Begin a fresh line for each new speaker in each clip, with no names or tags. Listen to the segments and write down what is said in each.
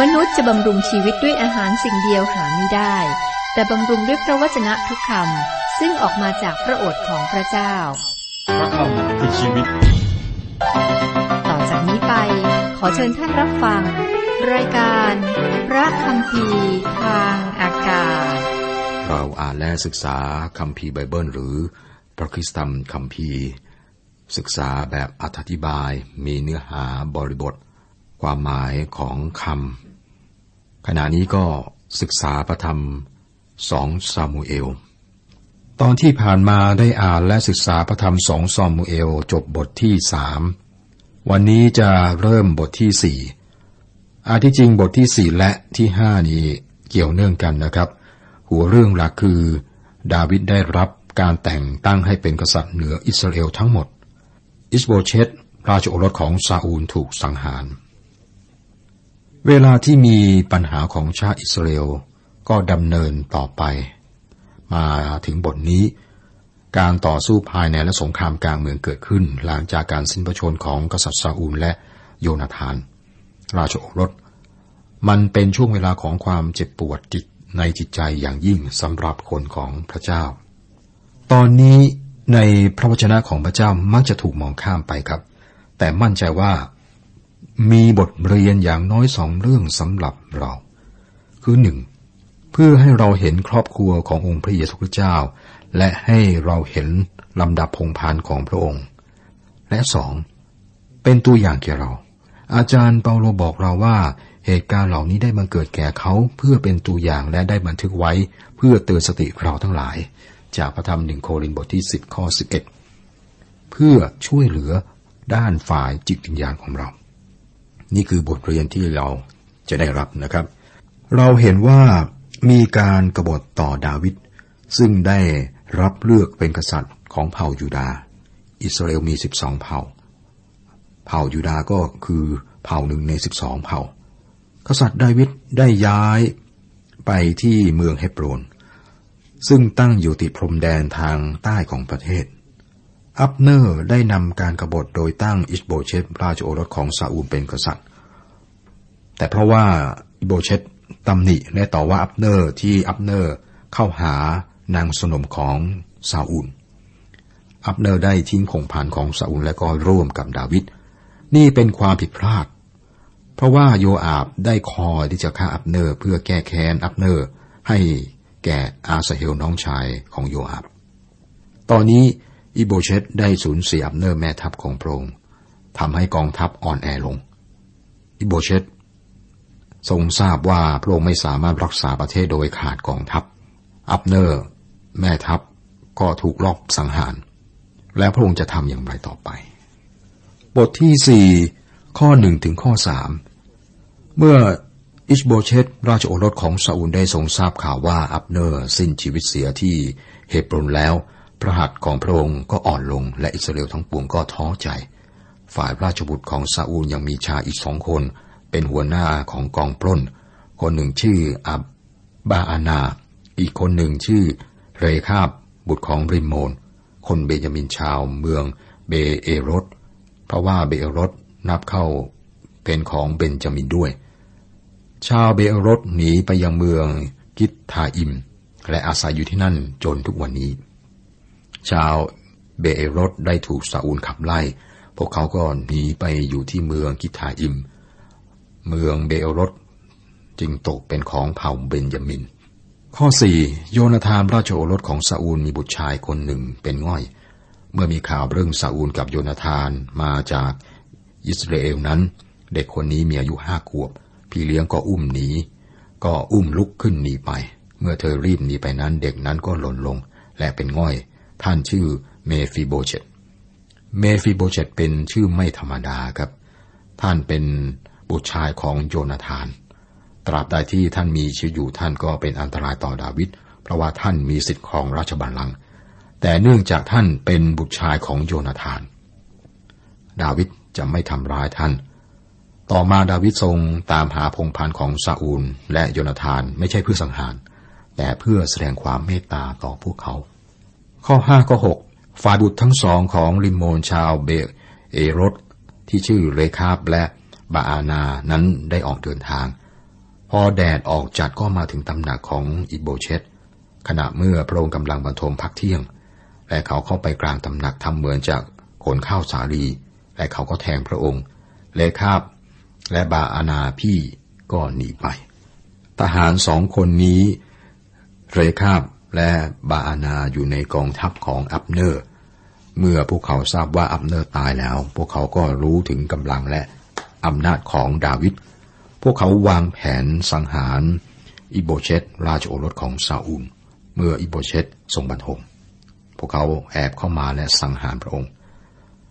มนุษย์จะบำรุงชีวิตด้วยอาหารสิ่งเดียวหาไม่ได้ แต่บำรุงด้วยพระวจนะทุกคำซึ่งออกมาจากพระโอษฐ์ของพระเจ้า
พระคำคือชีวิต
ต่อจากนี้ไป ขอเชิญท่านรับฟัง รายการ พระคำพีทางอากาศ
เราอ่านและศึกษาคัมภีร์ไบเบิลหรือ พระคริสตธรรมคัมภีร์ศึกษาแบบอธิบายมีเนื้อหาบริบท ความหมายของคำ ขณะนี้ก็ศึกษาพระธรรมสองซามูเอล ตอนที่ผ่านมาได้อ่านและศึกษาพระธรรมสองซามูเอลจบบทที่สามวันนี้จะเริ่มบทที่สี่อาที่จริงบทที่สี่และที่ห้านี้เกี่ยวเนื่องกันนะครับ หัวเรื่องหลักคือ ดาวิดได้รับการแต่งตั้งให้เป็นกษัตริย์เหนืออิสราเอลทั้งหมด อิสโบเชตราชโอรสของซาอูลถูกสังหาร เวลาที่มีปัญหาของชาติอิสราเอลก็ดำเนินต่อไป มาถึงบทนี้ การต่อสู้ภายในและสงครามกลางเมืองเกิดขึ้น หลังจากการสิ้นพระชนของกษัตริย์ซาอูลและโยนาธาน ราชโอรส มันเป็นช่วงเวลาของความเจ็บปวดจิตในจิตใจอย่างยิ่งสำหรับคนของพระเจ้า ตอนนี้ในพระวจนะของพระเจ้ามักจะถูกมองข้ามไปครับ แต่มั่นใจว่า มีบทเรียนอย่างน้อยสองเรื่องสำหรับเรา คือหนึ่งเพื่อให้เราเห็นครอบครัวขององค์พระเยซูคริสต์เจ้า และให้เราเห็นลำดับพงพานของพระองค์ และสองเป็นตัวอย่างแก่เรา อาจารย์เปาโลบอกเราว่าเหตุการณ์เหล่านี้ได้บังเกิดแก่เขาเพื่อเป็นตัวอย่างและได้บันทึกไว้ เพื่อเตือนสติเราทั้งหลาย จากพระธรรมหนึ่งโครินธ์บทที่สิบข้อสิบเอ็ดเพื่อช่วยเหลือด้านฝ่ายจิตวิญญาณของเรา นี่คือบทเรียนที่เราจะได้รับนะครับ เราเห็นว่ามีการกบฏต่อดาวิดซึ่งได้รับเลือกเป็นกษัตริย์ของเผ่ายูดาอิสราเอลมีสิบสองเผ่า เผ่ายูดาก็คือเผ่าหนึ่งในสิบสองเผ่า กษัตริย์ดาวิดได้ย้ายไปที่เมืองเฮบโรน ซึ่งตั้งอยู่ติดพรมแดนทางใต้ของประเทศ อับเนอร์ได้นำการกบฏโดยตั้งอิสโบเชตราชโอรสของซาอูลเป็นกษัตริย์ แต่เพราะว่าอิชโบเชตตำหนิและต่อว่าอับเนอร์ที่อับเนอร์เข้าหานางสนมของซาอูล อับเนอร์ได้ทิ้งวงศ์วานของซาอูลและก็ร่วมกับดาวิด นี่เป็นความผิดพลาด เพราะว่าโยอาบได้คอยที่จะฆ่าอับเนอร์เพื่อแก้แค้นอับเนอร์ให้แก่อาซาเฮลน้องชายของโยอาบ ตอนนี้ อิชโบเชตได้สูญเสียอับเนอร์แม่ทัพของพระองค์ทำให้กองทัพอ่อนแอลง อิชโบเชตทรงทราบว่าพระองค์ไม่สามารถรักษาประเทศโดยขาดกองทัพ อับเนอร์ แม่ทัพก็ถูกลอบสังหาร แล้วพระองค์จะทำอย่างไรต่อไป บทที่สี่ข้อหนึ่งถึงข้อสามเมื่ออิชโบเชตราชโอรสของซาอูลได้ทรงทราบข่าวว่าอับเนอร์สิ้นชีวิตเสียที่เฮโบรนแล้ว พระหัตถ์ของพระองค์ก็อ่อนลงและอิสราเอลทั้งปวงก็ท้อใจ ฝ่ายราชบุตรของซาอูลยังมีชายอีกสองคน เป็นหัวหน้าของกองปล้น คนหนึ่งชื่ออับบาอานา อีกคนหนึ่งชื่อเรคาบบุตรของริมโมน คนเบยามินชาวเมืองเบเอรสเพราะว่าเบเอรสนับเข้าเป็นของเบนจามินด้วย ชาวเบเอรสหนีไปยังเมืองกิตทาอิม และอาศัยอยู่ที่นั่นจนทุกวันนี้ ชาวเบเอรสได้ถูกซาอูลขับไล่ พวกเขาก็หนีไปอยู่ที่เมืองกิทาอิม เมืองเบเอรสจึงตกเป็นของเผ่าเบนยามิน ข้อสี่โยนาธานราชโอรสของซาอูลมีบุตรชายคนหนึ่งเป็นง่อย เมื่อมีข่าวเรื่องซาอูลกับโยนาธานมาจากอิสราเอลนั้น เด็กคนนี้มีอายุห้าขวบ พี่เลี้ยงก็อุ้มหนี ก็อุ้มลุกขึ้นหนีไป เมื่อเธอรีบหนีไปนั้นเด็กนั้นก็หล่นลงและเป็นง่อย ท่านชื่อเมฟิโบเชตเมฟิโบเชตเป็นชื่อไม่ธรรมดาครับ ท่านเป็นบุตรชายของโยนาธาน ตราบใดที่ท่านมีชีวิตอยู่ท่านก็เป็นอันตรายต่อดาวิด เพราะว่าท่านมีสิทธิ์ของราชบัลลังก์แต่เนื่องจากท่านเป็นบุตรชายของโยนาธาน ดาวิดจะไม่ทำร้ายท่าน ต่อมาดาวิดทรงตามหาพงศ์พันธุ์ของซาอูล และโยนาธานไม่ใช่เพื่อสังหาร แต่เพื่อแสดงความเมตตาต่อพวกเขา ข้อห้าข้อหกฝ่ายบุตรทั้งสองของริมโมนชาวเบกเอรสที่ชื่อเรคาบและบาอานานั้นได้ออกเดินทาง พอแดดออกจัดก็มาถึงตำหนักของอิโบเชตขณะเมื่อพระองค์กำลังบรรทมพักเที่ยง และเขาเข้าไปกลางตำหนักทำเหมือนจะขนข้าวสาลี และเขาก็แทงพระองค์ เรคาบ และบาอานาพี่ก็หนีไป ทหารสองคนนี้ เรคาบ และบาอานาอยู่ในกองทัพของอับเนอร์ เมื่อพวกเขาทราบว่าอับเนอร์ตายแล้ว พวกเขาก็รู้ถึงกำลังและอำนาจของดาวิด พวกเขาวางแผนสังหาร อิชโบเชตราชโอรสของซาอูลเมื่ออิชโบเชตทรงบรรทมพวกเขาแอบเข้ามาและสังหารพระองค์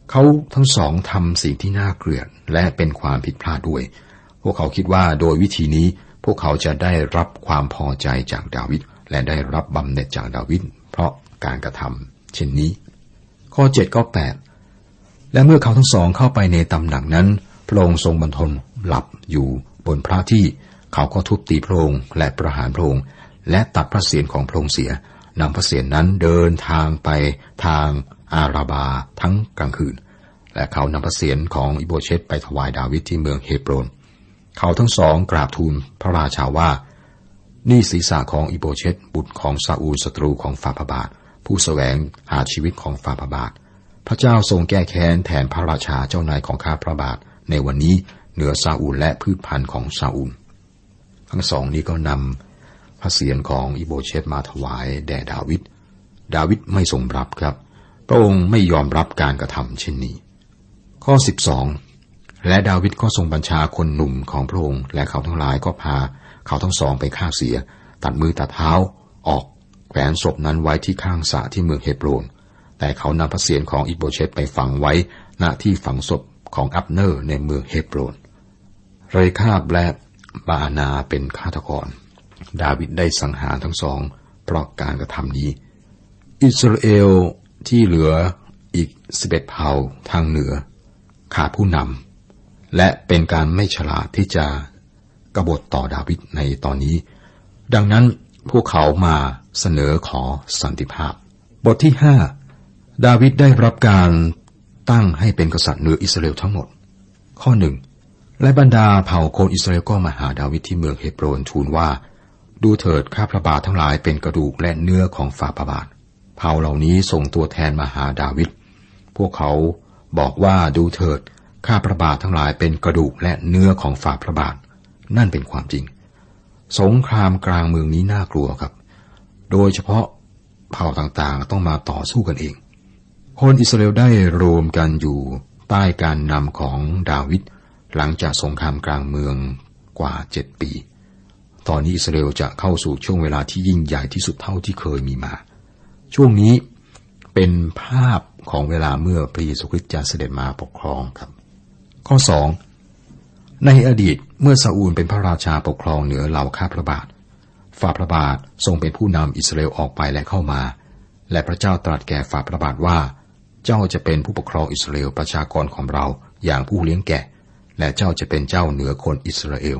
เขาทั้งสองทำสิ่งที่น่าเกลียดและเป็นความผิดพลาดด้วย พวกเขาคิดว่าโดยวิธีนี้พวกเขาจะได้รับความพอใจจากดาวิด และได้รับบำเหน็จจากดาวิดเพราะการกระทำเช่นนี้ ข้อเจ็ดข้อแปดและเมื่อเขาทั้งสองเข้าไปในตำหนักนั้น พระองค์ทรงบรรทนหลับอยู่บนพระที่เขาก็ทุบตีพระองค์และประหารพระองค์และตัดพระเศียรของพระองค์เสียนำพระเศียรนั้นเดินทางไปทางอาราบาทั้งกลางคืน และเขานำพระเศียรของอิโบเชตไปถวายดาวิดที่เมืองเฮบรน เขาทั้งสองกราบทูลพระราชาว่า นี่ศีรษะของอิโบเชตบุตรของซาอูลศัตรูของฝ่าพบาท ผู้สแสวงหาชีวิตของฝ่าพบาท พระเจ้าทรงแก้แค้นแทนพระราชาเจ้านายของข้าพระบาท ในวันนี้เหนือซาอูลและพืชพันธุ์ของซาอูล ทั้งสองนี้ก็นำพระเศียรของอิโบเชตมาถวายแด่ดาวิดดาวิดไม่ทรงรับครับ พระองค์ไม่ยอมรับการกระทำเช่นนี้ ข้อ 12 และดาวิดก็ทรงบัญชาคนหนุ่มของพระองค์และเขาทั้งหลายก็พา เขาทั้งสองไปฆ่าเสีย ตัดมือตัดเท้าออกแขวนศพนั้นไว้ที่ข้างสระที่เมืองเฮบรนแต่เขานำพระเศียรของอิโบเชตไปฝังไว้ณที่ฝังศพของอับเนอร์ในเมืองเฮบรนเรคาบและบาานาเป็นฆาตกร ดาวิดได้สังหารทั้งสอง เพราะการกระทำนี้ อิสราเอลที่เหลืออีกสิบเอ็ดเผ่าทางเหนือ ขาดผู้นำและเป็นการไม่ฉลาดที่จะ กบฏต่อดาวิดในตอนนี้ ดังนั้นพวกเขามาเสนอขอสันติภาพ บทที่ห้าดาวิดได้รับการตั้งให้เป็นกษัตริย์เหนืออิสราเอลทั้งหมด ข้อหนึ่งและบรรดาเผ่าคนอิสราเอลก็มาหาดาวิดที่เมืองเฮบรนทูลว่า ดูเถิดข้าพระบาททั้งหลายเป็นกระดูกและเนื้อของฝ่าพระบาท เผ่าเหล่านี้ส่งตัวแทนมาหาดาวิดพวกเขาบอกว่าดูเถิดข้าพระบาททั้งหลายเป็นกระดูกและเนื้อของฝ่าพระบาท นั่นเป็นความจริง สงครามกลางเมืองนี้น่ากลัวครับ โดยเฉพาะเผ่าต่างๆต้องมาต่อสู้กันเอง คนอิสราเอลได้รวมกันอยู่ใต้การนำของดาวิดหลังจากสงครามกลางเมืองกว่าเจ็ดปี ตอนนี้อิสราเอลจะเข้าสู่ช่วงเวลาที่ยิ่งใหญ่ที่สุดเท่าที่เคยมีมา ช่วงนี้เป็นภาพของเวลาเมื่อพระเยซูคริสต์จะเสด็จมาปกครองครับ ข้อสองในอดีต เมื่อซาอูลเป็นพระราชาปกครองเหนือเหล่าข้าพระบาท ฝ่าพระบาททรงเป็นผู้นำอิสราเอลออกไปและเข้ามา และพระเจ้าตรัสแก่ฝ่าพระบาทว่า เจ้าจะเป็นผู้ปกครองอิสราเอลประชากรของเราอย่างผู้เลี้ยงแกะ และเจ้าจะเป็นเจ้าเหนือคนอิสราเอล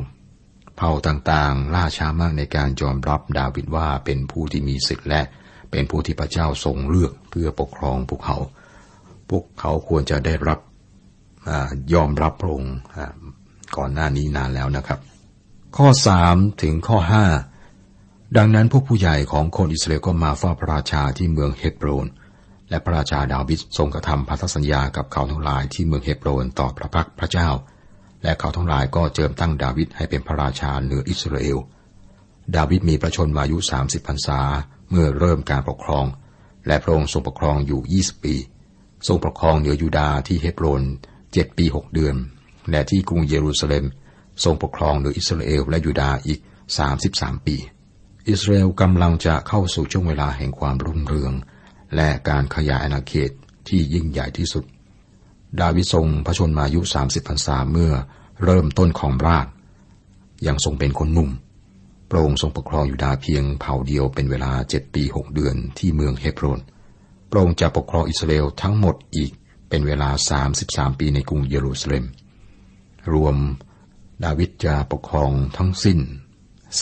เผ่าต่างๆ ล่าช้ามากในการยอมรับดาวิดว่าเป็นผู้ที่มีสิทธิ์และเป็นผู้ที่พระเจ้าทรงเลือกเพื่อปกครองพวกเขา พวกเขาควรจะได้รับอยอมรับพระองค์ ก่อนหน้านี้นานแล้วนะครับ ข้อสามถึงข้อห้าดังนั้นพวกผู้ใหญ่ของคนอิสราเอลก็มาเฝ้าพระราชาที่เมืองเฮบรน และพระราชาดาวิดทรงกระทำพันธสัญญากับเขาทั้งหลายที่เมืองเฮบรนต่อพระพักพระเจ้า และเขาทั้งหลายก็เจิมตั้งดาวิดให้เป็นพระราชาเหนืออิสราเอล ดาวิดมีพระชนมายุสามสิบพรรษาเมื่อเริ่มการปกครอง และพระองค์ทรงปกครองอยู่ยี่สิบปี ทรงปกครองเหนือยูดาห์ที่เฮบรนเจ็ดปีหกเดือน และที่กรุงเยรูซาเล็ม ทรงปกครองเหนืออิสราเอลและยูดาห์อีกสามสิบสามปี อิสราเอลกำลังจะเข้าสู่ช่วงเวลาแห่งความรุ่งเรือง และการขยายอาณาเขตที่ยิ่งใหญ่ที่สุด ดาวิดทรงพระชนมายุสามสิบพรรษาเมื่อเริ่มต้นของราชยังทรงเป็นคนหนุ่มพระองค์ทรงปกครองอยู่ดาเพียงเผ่าเดียวเป็นเวลาเจ็ดปีหกเดือนที่เมืองเฮบรนพระองค์จะปกครองอิสราเอลทั้งหมดอีกเป็นเวลาสามสิบสามปีในกรุงเยรูซาเล็ม รวมดาวิดจะปกครองทั้งสิ้น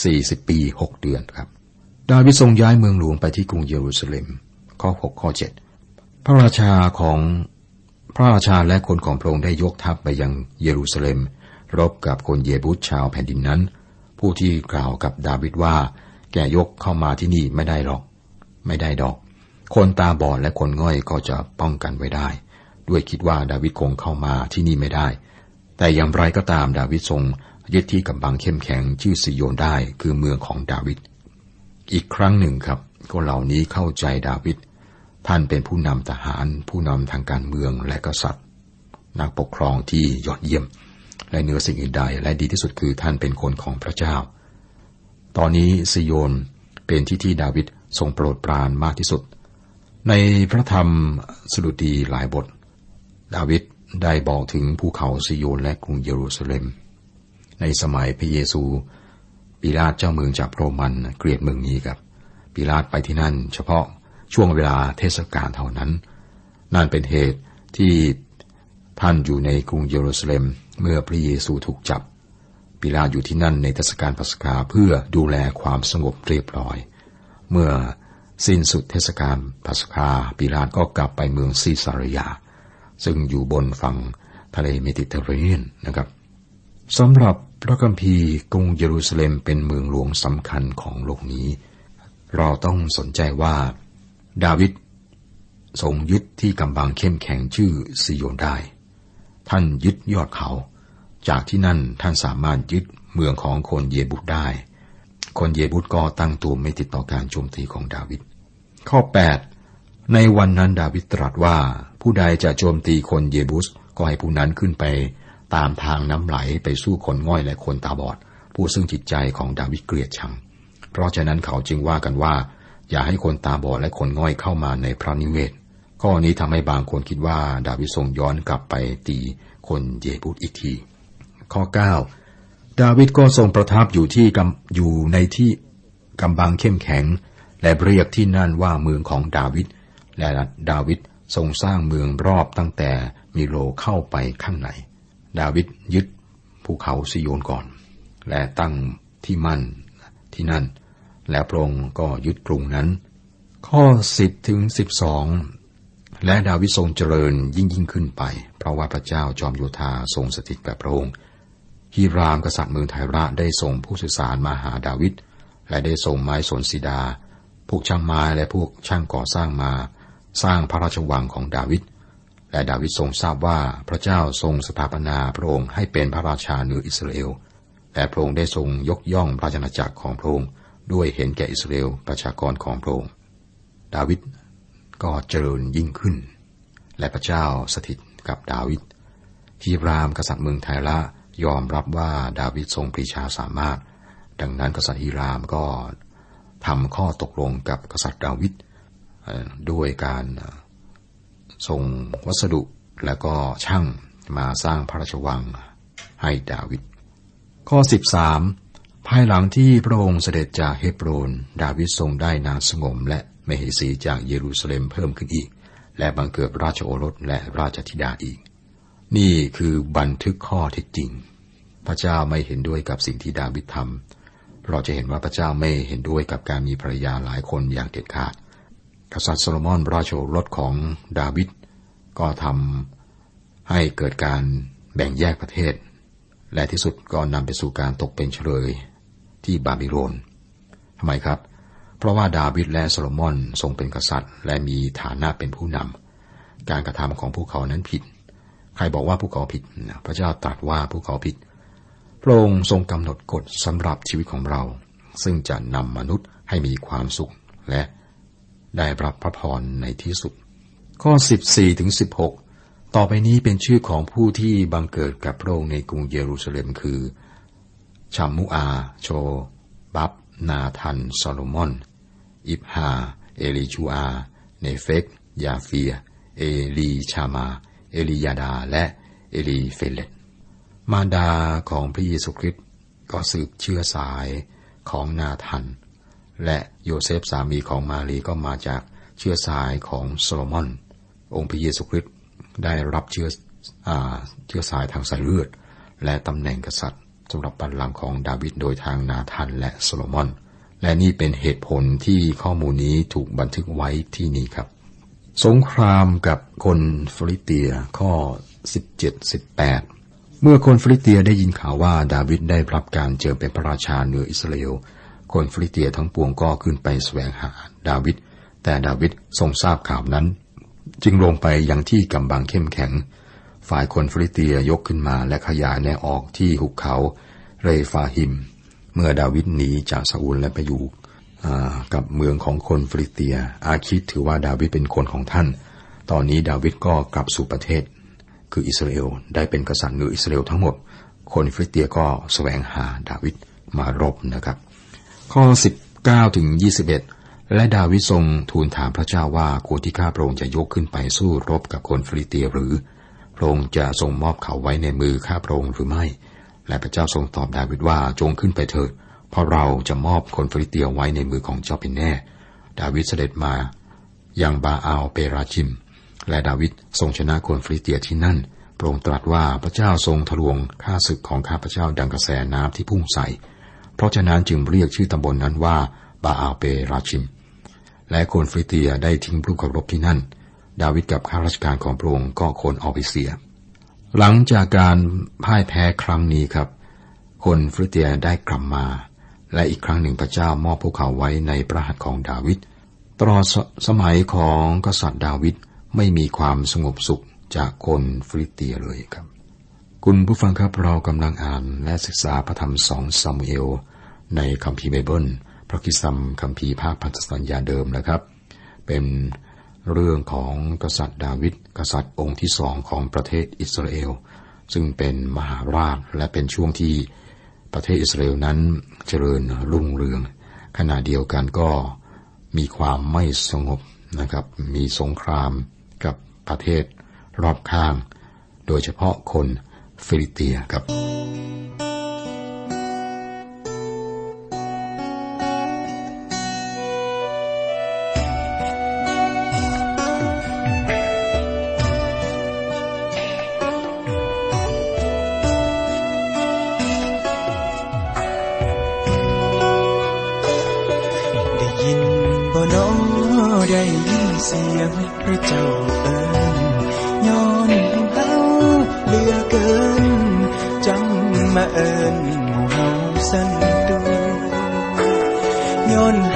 สี่สิบปีหกเดือนครับ ดาวิดทรงย้ายเมืองหลวงไปที่กรุงเยรูซาเล็ม ข้อ 6 ข้อ 7 พระราชาของพระราชาและคนของพระองค์ได้ยกทัพไปยังเยรูซาเล็ม รบกับคนเยบุสชาวแผ่นดินนั้น ผู้ที่กล่าวกับดาวิดว่า แกยกเข้ามาที่นี่ไม่ได้หรอก ไม่ได้ดอก คนตาบอดและคนง่อยก็จะป้องกันไว้ได้ ด้วยคิดว่าดาวิดคงเข้ามาที่นี่ไม่ได้ แต่อย่างไรก็ตามดาวิดทรงยึดที่กำบังเข้มแข็งชื่อสิโยนได้คือเมืองของดาวิดอีกครั้งหนึ่งครับคนเหล่านี้เข้าใจดาวิดท่านเป็นผู้นำทหาร ผู้นำทางการเมืองและกษัตริย์ นักปกครองที่ยอดเยี่ยม และเหนือสิ่งอื่นใดและดีที่สุดคือท่านเป็นคนของพระเจ้า ตอนนี้ซิโยนเป็นที่ที่ดาวิดทรงโปรดปรานมากที่สุด ในพระธรรมสดุดีหลายบท ดาวิด ได้บอกถึงภูเขาซิโยนและกรุงเยรูซาเล็ม ในสมัยพระเยซูปิลาตเจ้าเมืองจากโรมันเกลียดเมืองนี้ครับปิลาตไปที่นั่น เฉพาะช่วงเวลาเทศกาลเท่านั้น นั่นเป็นเหตุที่ท่านอยู่ในกรุงเยรูซาเล็ม เมื่อพระเยซูถูกจับ ปิลาตอยู่ที่นั่นในเทศกาลปัสกาเพื่อดูแลความสงบเรียบร้อย เมื่อสิ้นสุดเทศกาลปัสกาปิลาตก็กลับไปเมืองซีซาริยา ซึ่งอยู่บนฝั่งทะเลเมดิเตอร์เรเนียนนะครับสำหรับพระคัมภีร์กรุงเยรูซาเล็มเป็นเมืองหลวงสำคัญของโลกนี้ เราต้องสนใจว่า ดาวิดทรงยึดที่กำบังเข้มแข็งชื่อซิโยนได้ ท่านยึดยอดเขา จากที่นั่นท่านสามารถยึดเมืองของคนเยบุตได้ คนเยบุตก็ตั้งตัวไม่ติดต่อการโจมตีของดาวิดข้อ 8 ในวันนั้นดาวิดตรัสว่าผู้ใดจะโจมตีคนเยบุสก็ให้ผู้นั้นขึ้นไปตามทางน้ำไหลไปสู้คนง่อยและคนตาบอด ผู้ซึ่งจิตใจของดาวิดเกลียดชัง เพราะฉะนั้นเขาจึงว่ากันว่า อย่าให้คนตาบอดและคนง่อยเข้ามาในพระนิเวศ ข้อนี้ทำให้บางคนคิดว่าดาวิดทรงย้อนกลับไปตีคนเยบุตอีกที ข้อ 9 ดาวิดก็ทรงประทับอยู่ที่อยู่ในที่กำบังเข้มแข็ง และเรียกที่นั่นว่าเมืองของดาวิด และดาวิดทรงสร้างเมืองรอบตั้งแต่มีโลเข้าไปข้างใน ดาวิดยึดภูเขาซิโยนก่อน และตั้งที่มั่นที่นั่น และพระองค์ก็ยึดกรุงนั้น ข้อ10ถึง12และดาวิดทรงเจริญยิ่งยิ่งขึ้นไป เพราะว่าพระเจ้าจอมโยธาทรงสถิตแบบพระองค์ฮีรามกษัตริย์เมืองไทระได้ส่งผู้สื่อสารมาหาดาวิดและได้ส่งไม้สนสีดา พวกช่างไม้และพวกช่างก่อสร้างมา สร้างพระราชวังของดาวิดและดาวิดทรงทราบว่าพระเจ้าทรงสถาปนาพระองค์ให้เป็นพระราชาเหนืออิสราเอล และพระองค์ได้ทรงยกย่องราชนาจักรของพระองค์ด้วยเห็นแก่อิสราเอลประชากรของพระองค์ ดาวิดก็เจริญยิ่งขึ้น และพระเจ้าสถิตกับดาวิดฮีบรามกษัตริย์เมืองไทละยอมรับว่าดาวิดทรงปรีชาสามารถ ดังนั้นกษัตริย์ฮีรามก็ทำข้อตกลงกับกษัตริย์ดาวิด ด้วยการส่งวัสดุและก็ช่างมาสร้างพระราชวังให้ดาวิด ข้อ 13 ภายหลังที่พระองค์เสด็จจากเฮบรน ดาวิดทรงได้นางสงมและเมเหสีจากเยรูซาเล็มเพิ่มขึ้นอีก และบังเกิดราชโอรสและราชธิดาอีก นี่คือบันทึกข้อเท็จจริง พระเจ้าไม่เห็นด้วยกับสิ่งที่ดาวิดทำเราจะเห็นว่าพระเจ้าไม่เห็นด้วยกับการมีภรรยาหลายคนอย่างเด็ดขาด กษัตริย์โซโลมอนราชโอรสของดาวิดก็ทำให้เกิดการแบ่งแยกประเทศ และที่สุดก็นำไปสู่การตกเป็นเฉลยที่บาบิโลนทำไมครับ เพราะว่าดาวิดและโซโลมอนทรงเป็นกษัตริย์ และมีฐานะเป็นผู้นำการกระทำของพวกเขานั้นผิด ใครบอกว่าพวกเขาผิด พระเจ้าตรัสว่าพวกเขาผิดพระองค์ทรงกำหนดกฎสำหรับชีวิตของเรา ซึ่งจะนำมนุษย์ให้มีความสุขและ ได้รับพระพรในที่สุด ข้อ 14ถึง16 ต่อไปนี้เป็นชื่อของผู้ที่บังเกิดกับพระองค์ในกรุงเยรูซาเล็มคือชัมมุอา โช บับ นาทันโซโลมอน อิบฮา เอลิชูอา เนเฟก ยาเฟีย เอลีชามา เอลียาดา และเอลีเฟเลตมารดาของพระเยซูคริสต์ก็สืบเชื้อสายของนาทัน และโยเซฟสามีของมารีก็มาจากเชื้อสายของโซโลมอน องค์พระเยซูคริสต์ได้รับเชื้อเชื้อสายทางสายเลือด และตำแหน่งกษัตริย์สำหรับบัลลังก์ของดาวิดโดยทางนาทันและโซโลมอน และนี่เป็นเหตุผลที่ข้อมูลนี้ถูกบันทึกไว้ที่นี่ครับ สงครามกับคนฟิลิสเตียข้อ 17-18 เมื่อคนฟิลิสเตียได้ยินข่าวว่าดาวิดได้รับการเจิมเป็นพระราชาเหนืออิสราเอล คนฟิลิสเตียทั้งปวงก็ขึ้นไปแสวงหาดาวิด แต่ดาวิดทรงทราบข่าวนั้น จึงลงไปยังที่กำบังเข้มแข็ง ฝ่ายคนฟิลิสเตียยกขึ้นมาและขยายแนวออกที่หุบเขาเรฟาหิม เมื่อดาวิดหนีจากซาอูลและไปอยู่กับเมืองของคนฟิลิสเตีย อาคีชถือว่าดาวิดเป็นคนของท่าน ตอนนี้ดาวิดก็กลับสู่ประเทศ คืออิสราเอลได้เป็นกษัตริย์เหนืออิสราเอลทั้งหมด คนฟิลิสเตียก็แสวงหาดาวิดมารบนะครับ ข้อ 19 ถึง 21 และดาวิดทรงทูลถามพระเจ้าว่าควรที่ข้าพระองค์จะยกขึ้นไปสู้รบกับคนฟิลิสเตียหรือพระองค์จะทรงมอบเขาไว้ในมือข้าพระองค์หรือไม่ และพระเจ้าทรงตอบดาวิดว่าจงขึ้นไปเถิด เพราะเราจะมอบคนฟิลิสเตียไว้ในมือของเจ้าเป็นแน่ ดาวิดเสด็จมายังบาอาลเปราชิม และดาวิดทรงชนะคนฟิลิสเตียที่นั่นพระองค์ตรัสว่าพระเจ้าทรงทะลวงข้าศึกของข้าพระเจ้าดังกระแสน้ำที่พุ่งใส่ เพราะฉะนั้นจึงเรียกชื่อตำบลนั้นว่าบาอาลเปราชิม และคนฟิลิสเตียได้ทิ้งรูปเคารพที่นั่น ดาวิดกับข้าราชการของพระองค์ก็ขนออกไปเสีย หลังจากการพ่ายแพ้ครั้งนี้ครับ คนฟิลิสเตียได้กลับมา และอีกครั้งหนึ่งพระเจ้ามอบพวกเขาไว้ในพระหัตถ์ของดาวิดตลอดสมัยของกษัตริย์ดาวิดไม่มีความสงบสุขจากคนฟิลิสเตียเลยครับ คุณผู้ฟังครับเรากำลังอ่านและศึกษาพระธรรมสองซามูเอล ในคัมภีร์ไบเบิลพระคริสตธรรมคัมภีร์ภาคพันธสัญญาเดิมนะครับ เป็นเรื่องของกษัตริย์ดาวิดกษัตริย์องค์ที่สองของประเทศอิสราเอล ซึ่งเป็นมหาราชและเป็นช่วงที่ประเทศอิสราเอลนั้นเจริญรุ่งเรือง ขณะเดียวกันก็มีความไม่สงบนะครับ มีสงครามกับประเทศรอบข้าง โดยเฉพาะคนฟิลิเตียครับ
ơn mình màu hồng xanh tươi. Nhon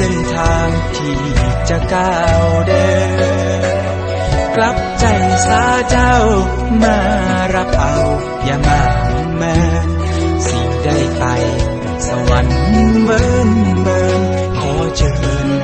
ส้นทางที่จะก้าวเดิน กลับใจสาเจ้ามารับเอาอย่ามาแม่สิได้ไป สวรรค์เบินเบินขอเชิญ